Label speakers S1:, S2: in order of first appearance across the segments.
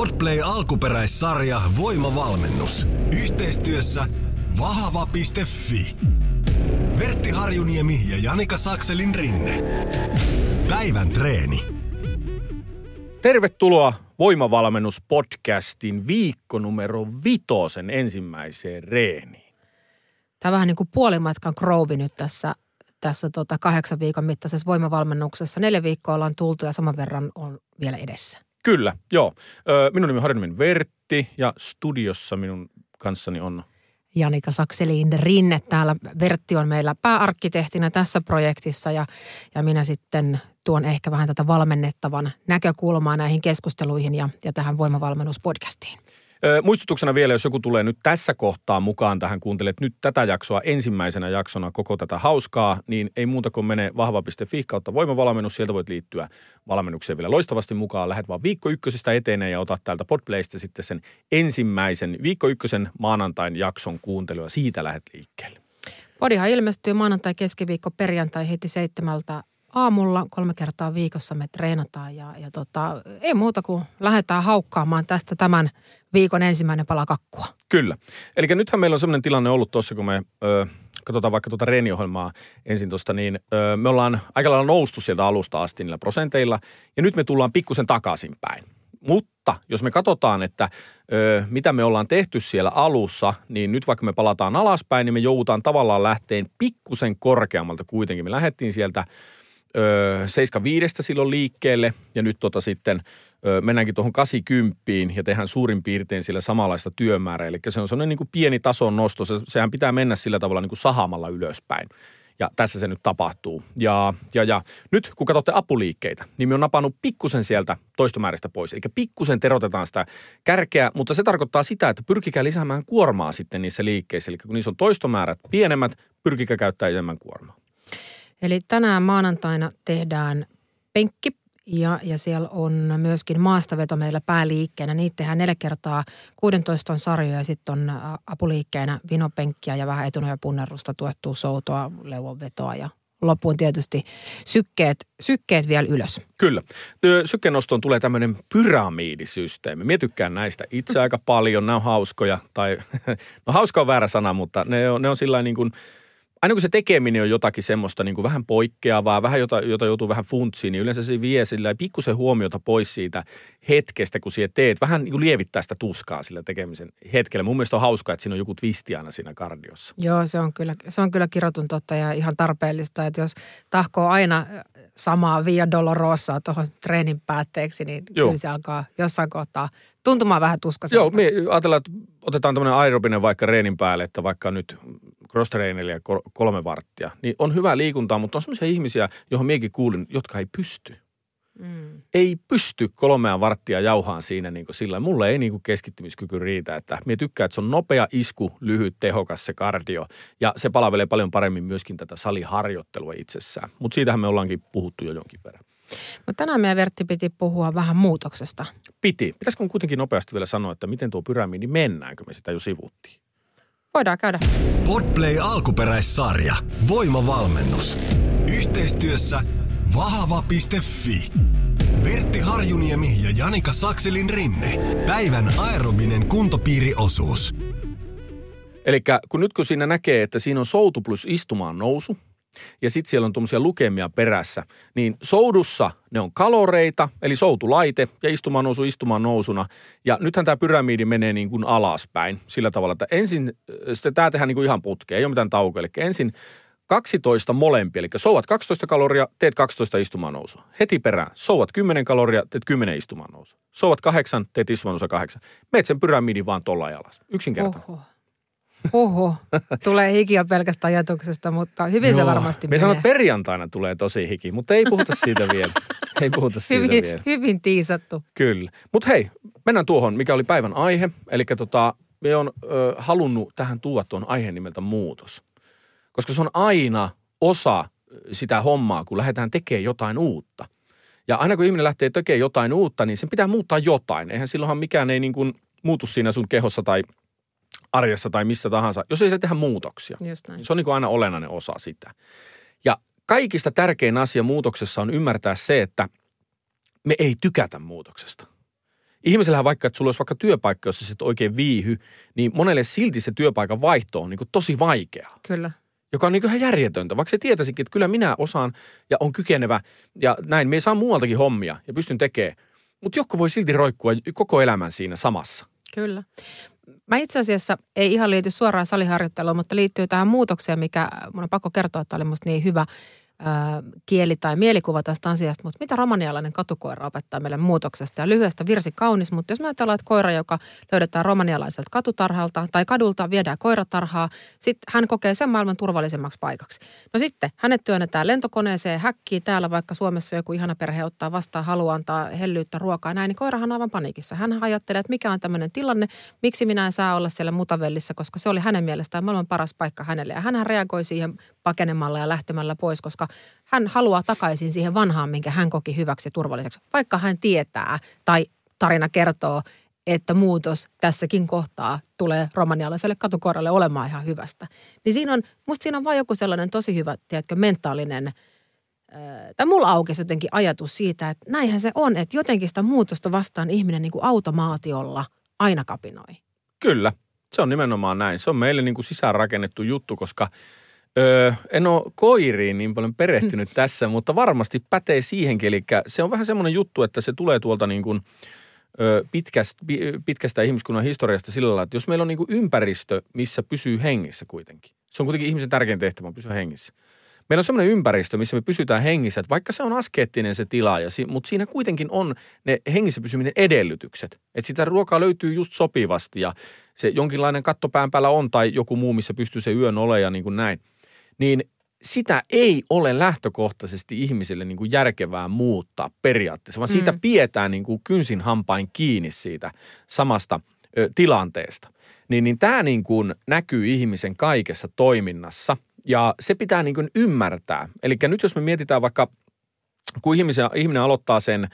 S1: Podplay alkuperäissarja Voimavalmennus. Yhteistyössä vahva.fi. Vertti Harjuniemi ja Janika Sakselin rinne. Päivän treeni.
S2: Tervetuloa Voimavalmennus-podcastin viikko numero vitosen ensimmäiseen reeniin.
S3: Tämä on vähän niin kuin puolimatkan krouvi nyt tässä, tässä tota kahdeksan viikon mittaisessa voimavalmennuksessa. Neljä viikkoa ollaan tultu ja saman verran on vielä edessä.
S2: Kyllä, joo. Minun nimi on Harjuniemi Vertti ja studiossa minun kanssani on
S3: Janika Sakselin rinne täällä. Vertti on meillä pääarkkitehtinä tässä projektissa ja, ja minä sitten tuon ehkä vähän tätä valmennettavan näkökulmaa näihin keskusteluihin ja, ja tähän voimavalmennuspodcastiin.
S2: Muistutuksena vielä, jos joku tulee nyt tässä kohtaa mukaan tähän, kuuntelet nyt tätä jaksoa ensimmäisenä jaksona koko tätä hauskaa, niin ei muuta kuin mene vahva.fi kautta voimavalmennus. Sieltä voit liittyä valmennukseen vielä loistavasti mukaan. Lähet vaan viikko ykkösestä eteneen ja otat täältä Podplaysta sitten sen ensimmäisen viikko ykkösen maanantain jakson kuuntelua. Siitä lähet liikkeelle.
S3: Podihan ilmestyy maanantai, keskiviikko, perjantai heti seitsemältä aamulla. Kolme kertaa viikossa me treenataan ja, ja tota, ei muuta kuin lähdetään haukkaamaan tästä tämän viikon ensimmäinen pala kakkua.
S2: Kyllä. Eli nythän meillä on sellainen tilanne ollut tuossa, kun me ö, katsotaan vaikka tuota reeniohjelmaa ensin tuosta, niin ö, me ollaan aika lailla noustu sieltä alusta asti niillä prosenteilla, ja nyt me tullaan pikkusen takaisinpäin. Mutta jos me katsotaan, että ö, mitä me ollaan tehty siellä alussa, niin nyt vaikka me palataan alaspäin, niin me joudutaan tavallaan lähteen pikkusen korkeammalta kuitenkin. Me lähdettiin sieltä ö, 75 silloin liikkeelle ja nyt tota sitten ö, mennäänkin tuohon 80 ja tehdään suurin piirtein sillä samanlaista työmäärää. Eli se on sellainen niin kuin pieni tason nosto. Se, sehän pitää mennä sillä tavalla niin kuin sahamalla ylöspäin. Ja tässä se nyt tapahtuu. Ja, ja, ja nyt kun katsotte apuliikkeitä, niin me on napannut pikkusen sieltä toistomääristä pois. Eli pikkusen terotetaan sitä kärkeä, mutta se tarkoittaa sitä, että pyrkikää lisäämään kuormaa sitten niissä liikkeissä. Eli kun niissä on toistomäärät pienemmät, pyrkikää käyttää enemmän kuormaa.
S3: Eli tänään maanantaina tehdään penkki ja, ja siellä on myöskin maastaveto meillä pääliikkeenä. Niitä tehdään neljä kertaa 16 sarjoja ja sitten on apuliikkeenä vinopenkkiä ja vähän etunojapunnerusta, tuettua soutoa, leuanvetoa ja loppuun tietysti sykkeet, sykkeet vielä ylös.
S2: Kyllä. Sykkenostoon tulee tämmöinen pyramidisysteemi. Mie tykkään näistä itse aika paljon. Nämä on hauskoja. Tai, no hauska on väärä sana, mutta ne on, ne on sillä niin kuin, aina kun se tekeminen on jotakin semmoista niin kuin vähän poikkeavaa, vähän jota, jota joutuu vähän funtsiin, niin yleensä se vie sillä pikkusen huomiota pois siitä hetkestä, kun siellä teet. Vähän niin kuin lievittää sitä tuskaa sillä tekemisen hetkellä. Mun mielestä on hauskaa, että siinä on joku twisti aina siinä kardiossa.
S3: Joo, se on kyllä, se on kyllä kirotun totta ja ihan tarpeellista, että jos tahkoo aina samaa Via Dolorosaa tuohon treenin päätteeksi, niin
S2: Joo.
S3: kyllä se alkaa jossain kohtaa tuntumaan vähän tuskaiselta.
S2: Joo, me ajatellaan, että otetaan tämmöinen aerobinen vaikka reenin päälle, että vaikka nyt cross kolme varttia, niin on hyvää liikuntaa, mutta on semmoisia ihmisiä, johon miekin kuulin, jotka ei pysty.
S3: Mm.
S2: Ei pysty kolmea varttia jauhaan siinä niin sillä. Mulle ei niin kuin keskittymiskyky riitä. Että mie tykkään, että se on nopea isku, lyhyt, tehokas se kardio. Ja se palvelee paljon paremmin myöskin tätä saliharjoittelua itsessään. Mutta siitähän me ollaankin puhuttu jo jonkin verran.
S3: Mutta tänään meidän Vertti piti puhua vähän muutoksesta.
S2: Piti. Pitäisikö kuitenkin nopeasti vielä sanoa, että miten tuo pyramidi mennäänkö me sitä jo sivuttiin?
S3: Voidaan käydä.
S1: Podplay alkuperäissarja Voimavalmennus. Yhteistyössä vahva.fi. Vertti Harjuniemi ja Janika Sakselin rinne. Päivän aerobinen kuntopiiriosuus.
S2: Eli kun nyt kun siinä näkee, että siinä on soutu plus istumaan nousu, ja sitten siellä on tuommoisia lukemia perässä, niin soudussa ne on kaloreita, eli soutulaite, ja istumaan nousu istumaan nousuna. Ja nythän tämä pyramidi menee niin kuin alaspäin sillä tavalla, että ensin, sitten tämä tehdään niin kuin ihan putkeen, ei ole mitään taukoa, eli ensin 12 molempia, eli souvat 12 kaloria, teet 12 istumaan nousua. Heti perään, souvat 10 kaloria, teet 10 istumaan nousua. Souvat 8, teet istumaan nousua 8. Meet sen pyramidin vaan tolla alas. Yksinkertainen.
S3: Oho. Oho. Tulee hikiä pelkästä ajatuksesta, mutta hyvin se varmasti
S2: Me sanon, että perjantaina tulee tosi hiki, mutta ei puhuta siitä vielä. Ei puhuta siitä
S3: hyvin,
S2: vielä.
S3: hyvin tiisattu.
S2: Kyllä. Mutta hei, mennään tuohon, mikä oli päivän aihe. Eli tota, me on ö, halunnut tähän tuoda tuon aiheen nimeltä muutos. Koska se on aina osa sitä hommaa, kun lähdetään tekemään jotain uutta. Ja aina kun ihminen lähtee tekemään jotain uutta, niin sen pitää muuttaa jotain. Eihän silloinhan mikään ei niin kuin muutu siinä sun kehossa tai arjessa tai missä tahansa, jos ei se tehdä muutoksia.
S3: Just näin.
S2: Se on niin kuin aina olennainen osa sitä. Ja kaikista tärkein asia muutoksessa on ymmärtää se, että me ei tykätä muutoksesta. ihmisellähän vaikka, että sulla olisi vaikka työpaikka, jossa sä et oikein viihy, niin monelle silti se työpaikan vaihto on niin kuin tosi vaikeaa.
S3: Kyllä.
S2: Joka on niin ihan järjetöntä, vaikka se tietäisikin, että kyllä minä osaan ja on kykenevä ja näin. Me saa muualtakin hommia ja pystyn tekemään. Mutta joku voi silti roikkua koko elämän siinä samassa.
S3: Kyllä. Mä itse asiassa ei ihan liity suoraan saliharjoitteluun, mutta liittyy tähän muutokseen, mikä mun on pakko kertoa, että oli musta niin hyvä – kieli tai mielikuva tästä asiasta, mutta mitä romanialainen katukoira opettaa meille muutoksesta? Ja lyhyestä virsi kaunis, mutta jos me ajatellaan, että koira, joka löydetään romanialaiselta katutarhalta tai kadulta, viedään koiratarhaa, sitten hän kokee sen maailman turvallisemmaksi paikaksi. No sitten hänet työnnetään lentokoneeseen, häkkii täällä, vaikka Suomessa joku ihana perhe ottaa vastaan, haluaa antaa hellyyttä ruokaa näin, niin koirahan on aivan paniikissa. Hän ajattelee, että mikä on tämmöinen tilanne, miksi minä en saa olla siellä mutavellissa, koska se oli hänen mielestään maailman paras paikka hänelle. Ja hän reagoi siihen pakenemalla ja lähtemällä pois, koska hän haluaa takaisin siihen vanhaan, minkä hän koki hyväksi ja turvalliseksi. Vaikka hän tietää tai tarina kertoo, että muutos tässäkin kohtaa tulee romanialaiselle katukoiralle olemaan ihan hyvästä. Niin siinä on, musta siinä on vain joku sellainen tosi hyvä, tiedätkö, mentaalinen, tai mulla aukesi jotenkin ajatus siitä, että näinhän se on, että jotenkin sitä muutosta vastaan ihminen niin kuin automaatiolla aina kapinoi.
S2: Kyllä, se on nimenomaan näin. Se on meille niin kuin sisäänrakennettu juttu, koska – Öö, en ole koiriin niin paljon perehtynyt mm. tässä, mutta varmasti pätee siihenkin. Eli se on vähän semmoinen juttu, että se tulee tuolta niin kuin, ö, pitkästä, pitkästä ihmiskunnan historiasta sillä lailla, että jos meillä on niin kuin ympäristö, missä pysyy hengissä kuitenkin. Se on kuitenkin ihmisen tärkein tehtävä, pysyä hengissä. Meillä on semmoinen ympäristö, missä me pysytään hengissä, että vaikka se on askeettinen se tila, ja mutta siinä kuitenkin on ne hengissä pysyminen edellytykset. Että sitä ruokaa löytyy just sopivasti ja se jonkinlainen kattopään päällä on tai joku muu, missä pystyy se yön olemaan ja niin kuin näin niin sitä ei ole lähtökohtaisesti ihmisille niin kuin järkevää muuttaa periaatteessa, vaan mm. siitä pidetään niin kuin kynsin hampain kiinni siitä samasta ö, tilanteesta. Niin, niin tämä niin kuin näkyy ihmisen kaikessa toiminnassa ja se pitää niin kuin ymmärtää. Eli nyt jos me mietitään vaikka, kun ihmisen, ihminen aloittaa sen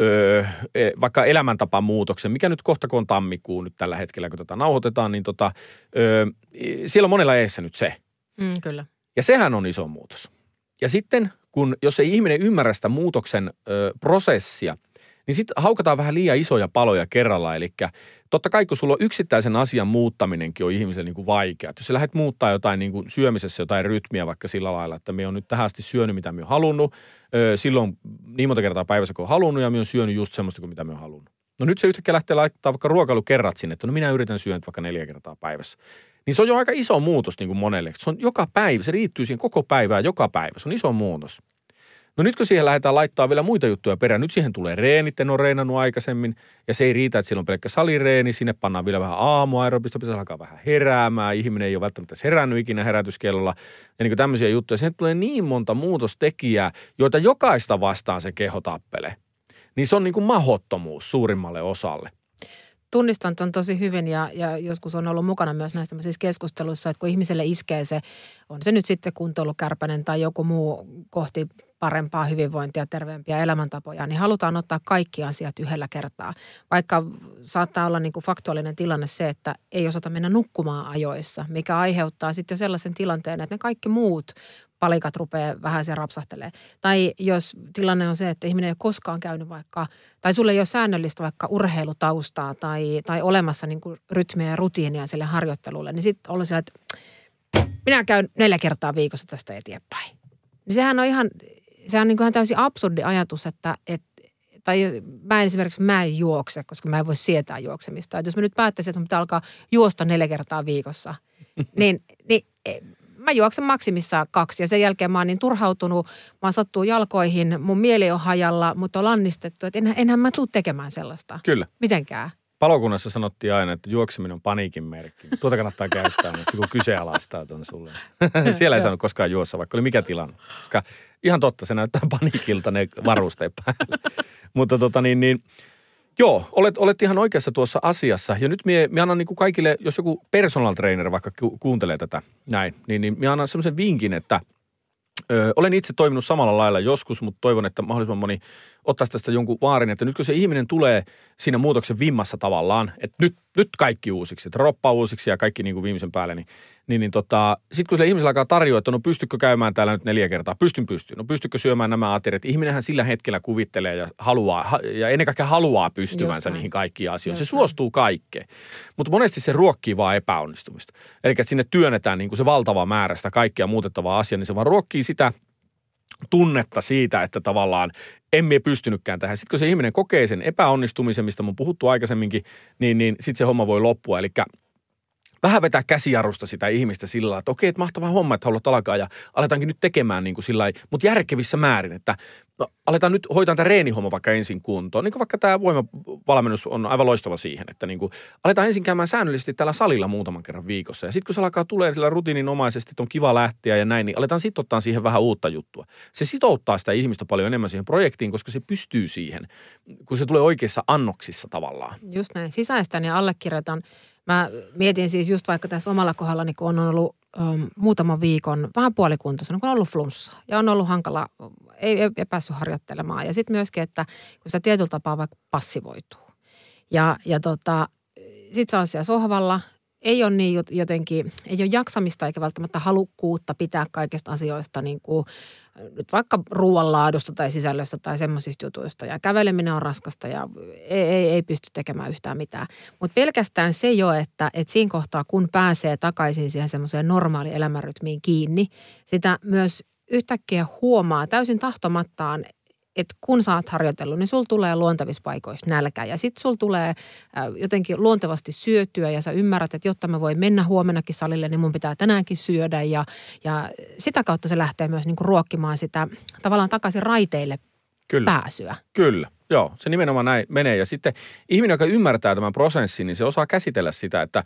S2: öö, vaikka elämäntapamuutoksen, mikä nyt kohta kun on tammikuu nyt tällä hetkellä, kun tätä nauhoitetaan, niin tota, öö, siellä on monella eessä nyt se.
S3: Mm, kyllä.
S2: Ja sehän on iso muutos. Ja sitten, kun jos ei ihminen ymmärrä sitä muutoksen ö, prosessia, niin sitten haukataan vähän liian isoja paloja kerralla. Eli totta kai, kun sulla on yksittäisen asian muuttaminenkin on ihmiselle niin kuin vaikea. Jos sä lähdet muuttaa jotain niin kuin syömisessä jotain rytmiä vaikka sillä lailla, että me on nyt tähän asti syönyt, mitä me on halunnut. Ö, silloin niin monta kertaa päivässä, kun on halunnut, ja me on syönyt just semmoista kuin mitä me on halunnut. No nyt se yhtäkkiä lähtee laittaa vaikka ruokailukerrat sinne, että no minä yritän syödä vaikka neljä kertaa päivässä. Niin se on jo aika iso muutos niin kuin monelle. Se on joka päivä, se riittyy siihen koko päivään joka päivä. Se on iso muutos. No nyt kun siihen lähdetään laittaa vielä muita juttuja perään, nyt siihen tulee reenit, en ole reenannut aikaisemmin. Ja se ei riitä, että siellä on pelkkä salireeni, sinne pannaan vielä vähän aamuaerobista, pitäisi alkaa vähän heräämään. Ihminen ei ole välttämättä herännyt ikinä herätyskellolla. Ja niin kuin tämmöisiä juttuja. Sinne tulee niin monta muutostekijää, joita jokaista vastaan se keho tappelee. Niin se on niin kuin mahottomuus suurimmalle osalle
S3: tunnistan tuon tosi hyvin ja, ja joskus on ollut mukana myös näissä keskusteluissa, että kun ihmiselle iskee se, on se nyt sitten kuntoilukärpänen tai joku muu kohti parempaa hyvinvointia, terveempiä elämäntapoja, niin halutaan ottaa kaikki asiat yhdellä kertaa. Vaikka saattaa olla niin kuin faktuaalinen tilanne se, että ei osata mennä nukkumaan ajoissa, mikä aiheuttaa sitten jo sellaisen tilanteen, että ne kaikki muut palikat rupeaa vähän se rapsahtelee. Tai jos tilanne on se, että ihminen ei ole koskaan käynyt vaikka, tai sulle ei ole säännöllistä vaikka urheilutaustaa tai, tai olemassa niin kuin rytmiä ja rutiinia sille harjoittelulle, niin sitten olla sillä, että minä käyn neljä kertaa viikossa tästä eteenpäin. Niin sehän on ihan, sehän on niin kuin täysin absurdi ajatus, että, että tai mä en esimerkiksi mä en juokse, koska mä en voi sietää juoksemista. Että jos mä nyt päättäisin, että mä pitää alkaa juosta neljä kertaa viikossa, niin, niin mä juoksen maksimissaan kaksi ja sen jälkeen mä oon niin turhautunut, mä sattuu jalkoihin, mun mieli on hajalla, mutta on lannistettu, että enhän, enhän mä tuu tekemään sellaista.
S2: Kyllä.
S3: Mitenkään.
S2: Palokunnassa sanottiin aina, että juokseminen on paniikin merkki. Tuota kannattaa käyttää, jos joku kyseenalaistaa tuon sulle. Siellä ei saanut koskaan juossa, vaikka oli mikä tilanne. Koska ihan totta, se näyttää paniikilta ne varusteet päälle. Mutta tota niin, niin Joo, olet, olet ihan oikeassa tuossa asiassa. Ja nyt minä, minä annan niin kuin kaikille, jos joku personal trainer vaikka ku, kuuntelee tätä näin, niin, niin minä annan semmoisen vinkin, että ö, olen itse toiminut samalla lailla joskus, mutta toivon, että mahdollisimman moni ottaisi tästä jonkun vaarin, että nyt kun se ihminen tulee siinä muutoksen vimmassa tavallaan, että nyt, nyt kaikki uusiksi, että roppa uusiksi ja kaikki niin kuin viimeisen päälle, niin, niin, niin tota, sitten kun sille ihmisellä alkaa tarjoa, että no pystykö käymään täällä nyt neljä kertaa, pystyn pystyn, no pystykö syömään nämä ateriat, ihminenhän sillä hetkellä kuvittelee ja haluaa, ja ennen kaikkea haluaa pystyvänsä niihin kaikkiin asioihin. Just se suostuu kaikkeen, mutta monesti se ruokkii vaan epäonnistumista. Eli että sinne työnnetään niin kuin se valtava määrä sitä kaikkea muutettavaa asiaa, niin se vaan ruokkii sitä tunnetta siitä, että tavallaan emme pystynytkään tähän. Sitten kun se ihminen kokee sen epäonnistumisen, mistä mun puhuttu aikaisemminkin, niin, niin sitten se homma voi loppua. Eli vähän vetää käsijarrusta sitä ihmistä sillä lailla, että okei, että mahtava homma, että haluat alkaa ja aletaankin nyt tekemään niin kuin sillä lailla, mutta järkevissä määrin, että no, aletaan nyt hoitaa tämä reenihomma vaikka ensin kuntoon. Niin kuin vaikka tämä voimavalmennus on aivan loistava siihen, että niin kuin aletaan ensin käymään säännöllisesti tällä salilla muutaman kerran viikossa. Ja sitten kun se alkaa tulee sillä rutiininomaisesti, että on kiva lähteä ja näin, niin aletaan sitten ottaa siihen vähän uutta juttua. Se sitouttaa sitä ihmistä paljon enemmän siihen projektiin, koska se pystyy siihen, kun se tulee oikeissa annoksissa tavallaan.
S3: Just näin. Sisäistän ja allekirjoitan Mä mietin siis just vaikka tässä omalla kohdalla, niin kun on ollut um, muutaman viikon vähän puolikuntoisena, kun on ollut flunssa ja on ollut hankala, ei, ei, ei päässyt harjoittelemaan. Ja sitten myöskin, että kun sitä tietyllä tapaa vaikka passivoituu. Ja, ja tota, sitten sä oot siellä sohvalla, ei ole niin jotenkin, ei ole jaksamista eikä välttämättä halukkuutta pitää kaikista asioista niin kuin, nyt vaikka ruoanlaadusta tai sisällöstä tai semmoisista jutuista. Ja käveleminen on raskasta ja ei, ei, ei pysty tekemään yhtään mitään. Mutta pelkästään se jo, että, että siinä kohtaa kun pääsee takaisin siihen semmoiseen normaali elämänrytmiin kiinni, sitä myös yhtäkkiä huomaa täysin tahtomattaan, että kun sä oot harjoitellut, niin sulla tulee luontevissa paikoissa nälkä. Ja sitten sulla tulee jotenkin luontevasti syötyä ja sä ymmärrät, että jotta mä voin mennä huomenakin salille, niin mun pitää tänäänkin syödä. Ja, ja sitä kautta se lähtee myös niin kuin ruokkimaan sitä tavallaan takaisin raiteille Kyllä. pääsyä.
S2: Kyllä. Joo, se nimenomaan näin menee. Ja sitten ihminen, joka ymmärtää tämän prosessin, niin se osaa käsitellä sitä, että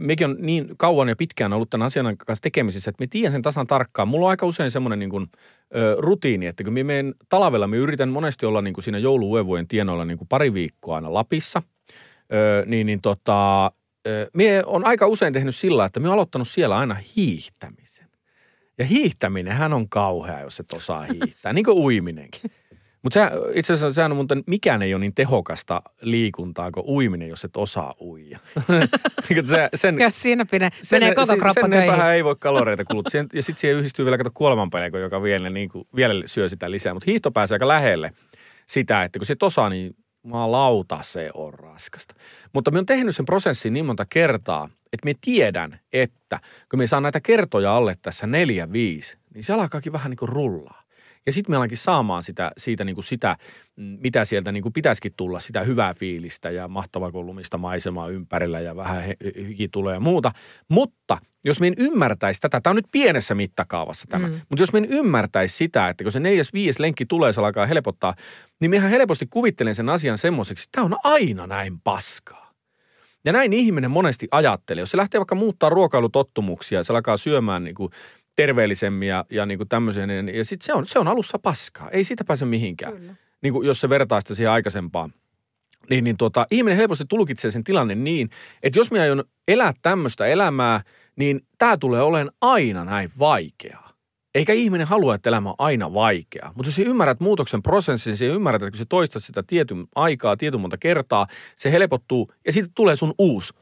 S2: mekin on niin kauan ja pitkään ollut tämän asian kanssa tekemisissä, että me tiedän sen tasan tarkkaan. Mulla on aika usein semmoinen niin kuin, ö, rutiini, että kun me menen talvella, me yritän monesti olla niin kuin siinä jouluuevujen tienoilla niin kuin pari viikkoa aina Lapissa, ö, niin, niin tota, ö, me on aika usein tehnyt sillä, että me on aloittanut siellä aina hiihtämisen. Ja hiihtäminen hän on kauhea, jos et osaa hiihtää, niin kuin uiminenkin. Mutta itse asiassa sehän on muuten, mikään ei ole niin tehokasta liikuntaa kuin uiminen, jos et osaa uija.
S3: Niin se, sen, jos siinä pine, sen, menee koko kroppa
S2: Sen vähän ei voi kaloreita kuluttaa. Ja sitten siihen yhdistyy vielä kato kuolemanpelko, joka vielä, niin kuin, vielä syö sitä lisää. Mutta hiihto pääsee aika lähelle sitä, että kun se et osaa, niin lauta se on raskasta. Mutta me on tehnyt sen prosessin niin monta kertaa, että me tiedän, että kun me saa näitä kertoja alle tässä neljä, viisi, niin se alkaakin vähän niin kuin rullaa. Ja sitten me alankin saamaan sitä, siitä niin kuin sitä, mm, mitä sieltä niin kuin pitäisikin tulla, sitä hyvää fiilistä ja mahtavaa kolumista maisemaa ympärillä ja vähän hiki tulee ja muuta. Mutta jos me en ymmärtäisi tätä, tämä on nyt pienessä mittakaavassa tämä, mm. mutta jos me en ymmärtäisi sitä, että kun se neljäs, viides lenkki tulee, se alkaa helpottaa, niin mehän helposti kuvittelen sen asian semmoiseksi, että tämä on aina näin paskaa. Ja näin ihminen monesti ajattelee. Jos se lähtee vaikka muuttaa ruokailutottumuksia, se alkaa syömään niin kuin terveellisemmin ja, ja niin kuin tämmöisen. Ja sitten se on, se on alussa paskaa. Ei siitä pääse mihinkään. Kyllä. Niin kuin jos se vertaa sitä siihen aikaisempaan. Niin, niin tuota, ihminen helposti tulkitsee sen tilanne niin, että jos minä aion elää tämmöistä elämää, niin tämä tulee olemaan aina näin vaikeaa. Eikä ihminen halua, että elämä on aina vaikeaa. Mutta jos sä ymmärrät muutoksen prosessin, sä ymmärrät, että kun sä toistat sitä tietyn aikaa, tietyn monta kertaa, se helpottuu ja sitten tulee sun uusi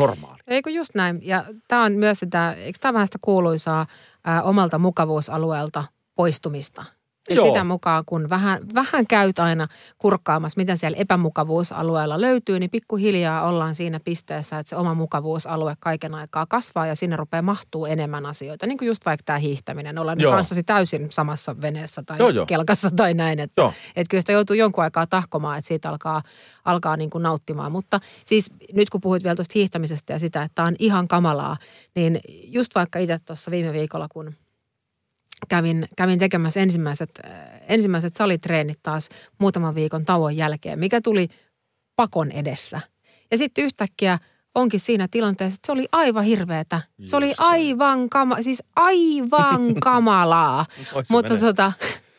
S2: normaali.
S3: Eikö just näin? Ja tämä on myös sitä, eikö tämä vähän sitä kuuluisaa ää, omalta mukavuusalueelta poistumista? Et sitä mukaan, kun vähän, vähän käyt aina kurkkaamassa, mitä siellä epämukavuusalueella löytyy, niin pikkuhiljaa ollaan siinä pisteessä, että se oma mukavuusalue kaiken aikaa kasvaa ja sinne rupeaa mahtuu enemmän asioita. Niin kuin just vaikka tämä hiihtäminen, ollaan Joo. kanssasi täysin samassa veneessä tai Joo, jo. kelkassa tai näin. Että, että kyllä sitä joutuu jonkun aikaa tahkomaan, että siitä alkaa, alkaa niin kuin nauttimaan. Mutta siis nyt kun puhuit vielä tuosta hiihtämisestä ja sitä, että tämä on ihan kamalaa, niin just vaikka itse tuossa viime viikolla, kun – kävin, kävin tekemässä ensimmäiset, äh, ensimmäiset salitreenit taas muutaman viikon tauon jälkeen, mikä tuli pakon edessä. Ja sitten yhtäkkiä onkin siinä tilanteessa, että se oli aivan hirveetä. Se oli aivan, kama, siis aivan kamalaa. mutta tota,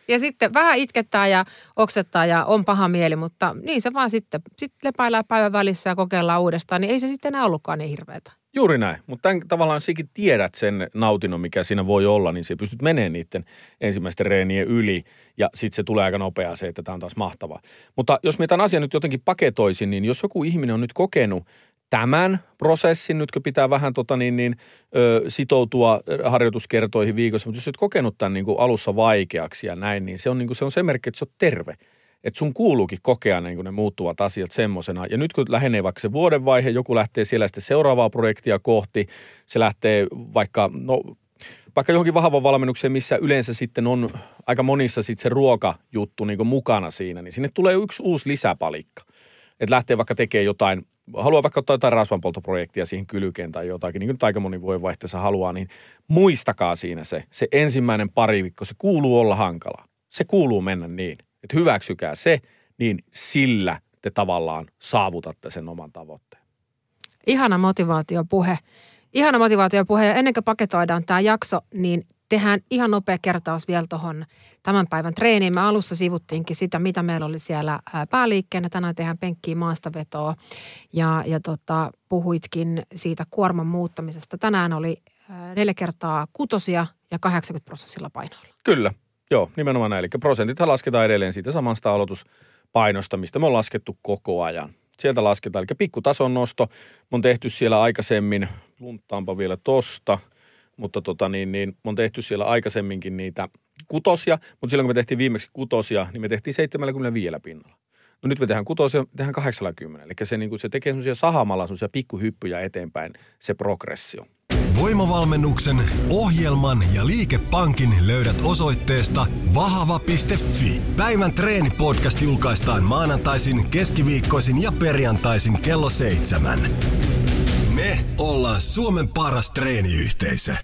S3: ja sitten vähän itkettää ja oksettaa ja on paha mieli, mutta niin se vaan sitten. Sitten lepäillään päivän välissä ja kokeillaan uudestaan, niin ei se sitten enää ollutkaan niin hirveätä.
S2: Juuri näin, mutta tämän, tavallaan sikin tiedät sen nautinnon, mikä siinä voi olla, niin se pystyt menemään niiden ensimmäisten reenien yli ja sitten se tulee aika nopeaa se, että tämä on taas mahtavaa. Mutta jos me tämän asian nyt jotenkin paketoisin, niin jos joku ihminen on nyt kokenut tämän prosessin, nyt kun pitää vähän tota niin, niin, ö, sitoutua harjoituskertoihin viikossa, mutta jos olet kokenut tämän niin kuin alussa vaikeaksi ja näin, niin se on, niin kuin, se on se merkki, että se on terve. Että sun kuuluukin kokea niin kuin ne muuttuvat asiat semmoisena. Ja nyt kun lähenee vaikka se vuodenvaihe, joku lähtee siellä sitten seuraavaa projektia kohti, se lähtee vaikka, no vaikka johonkin vahvan valmennukseen, missä yleensä sitten on aika monissa sitten se ruokajuttu niin mukana siinä, niin sinne tulee yksi uusi lisäpalikka. Että lähtee vaikka tekemään jotain haluaa vaikka ottaa jotain rasvanpoltoprojektia siihen kylkeen tai jotakin, niin kuin aika moni vuodenvaihteessa haluaa, niin muistakaa siinä se, se ensimmäinen pari viikkoa, se kuuluu olla hankala. Se kuuluu mennä niin, että hyväksykää se, niin sillä te tavallaan saavutatte sen oman tavoitteen.
S3: Ihana motivaatiopuhe. Ihana motivaatiopuhe ja ennen kuin paketoidaan tämä jakso, niin tehdään ihan nopea kertaus vielä tuohon tämän päivän treeniin. Me alussa sivuttiinkin sitä, mitä meillä oli siellä pääliikkeenä. Tänään tehdään penkkiä maastavetoa ja, ja tota, puhuitkin siitä kuorman muuttamisesta. Tänään oli neljä kertaa kutosia ja 80 prosessilla painoilla.
S2: Kyllä, joo, nimenomaan näin. Eli prosentit lasketaan edelleen siitä samasta aloituspainosta, mistä me on laskettu koko ajan. Sieltä lasketaan, eli pikkutason nosto. On tehty siellä aikaisemmin, lunttaanpa vielä tosta – mutta tota niin, niin on tehty siellä aikaisemminkin niitä kutosia, mutta silloin kun me tehtiin viimeksi kutosia, niin me tehtiin 75 pinnalla. No nyt me tehdään kutosia, tehdään 80. Eli se, niin kuin, se tekee semmoisia sahamalla semmoisia pikkuhyppyjä eteenpäin, se progressio.
S1: Voimavalmennuksen, ohjelman ja liikepankin löydät osoitteesta vahava.fi. Päivän treenipodcast julkaistaan maanantaisin, keskiviikkoisin ja perjantaisin kello seitsemän. Me ollaan Suomen paras treeniyhteisö.